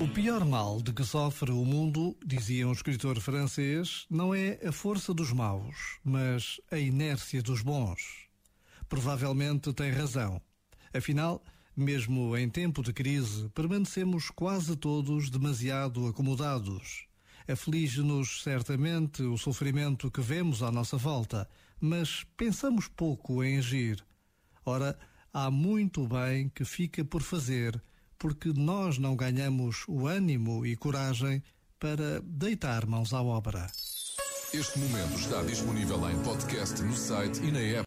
O pior mal de que sofre o mundo, dizia um escritor francês, não é a força dos maus, mas a inércia dos bons. Provavelmente tem razão. Afinal, mesmo em tempo de crise, permanecemos quase todos demasiado acomodados. Aflige-nos certamente o sofrimento que vemos à nossa volta, mas pensamos pouco em agir. Ora, há muito bem que fica por fazer porque nós não ganhamos o ânimo e coragem para deitar mãos à obra. Este momento está disponível em podcast no site e na app.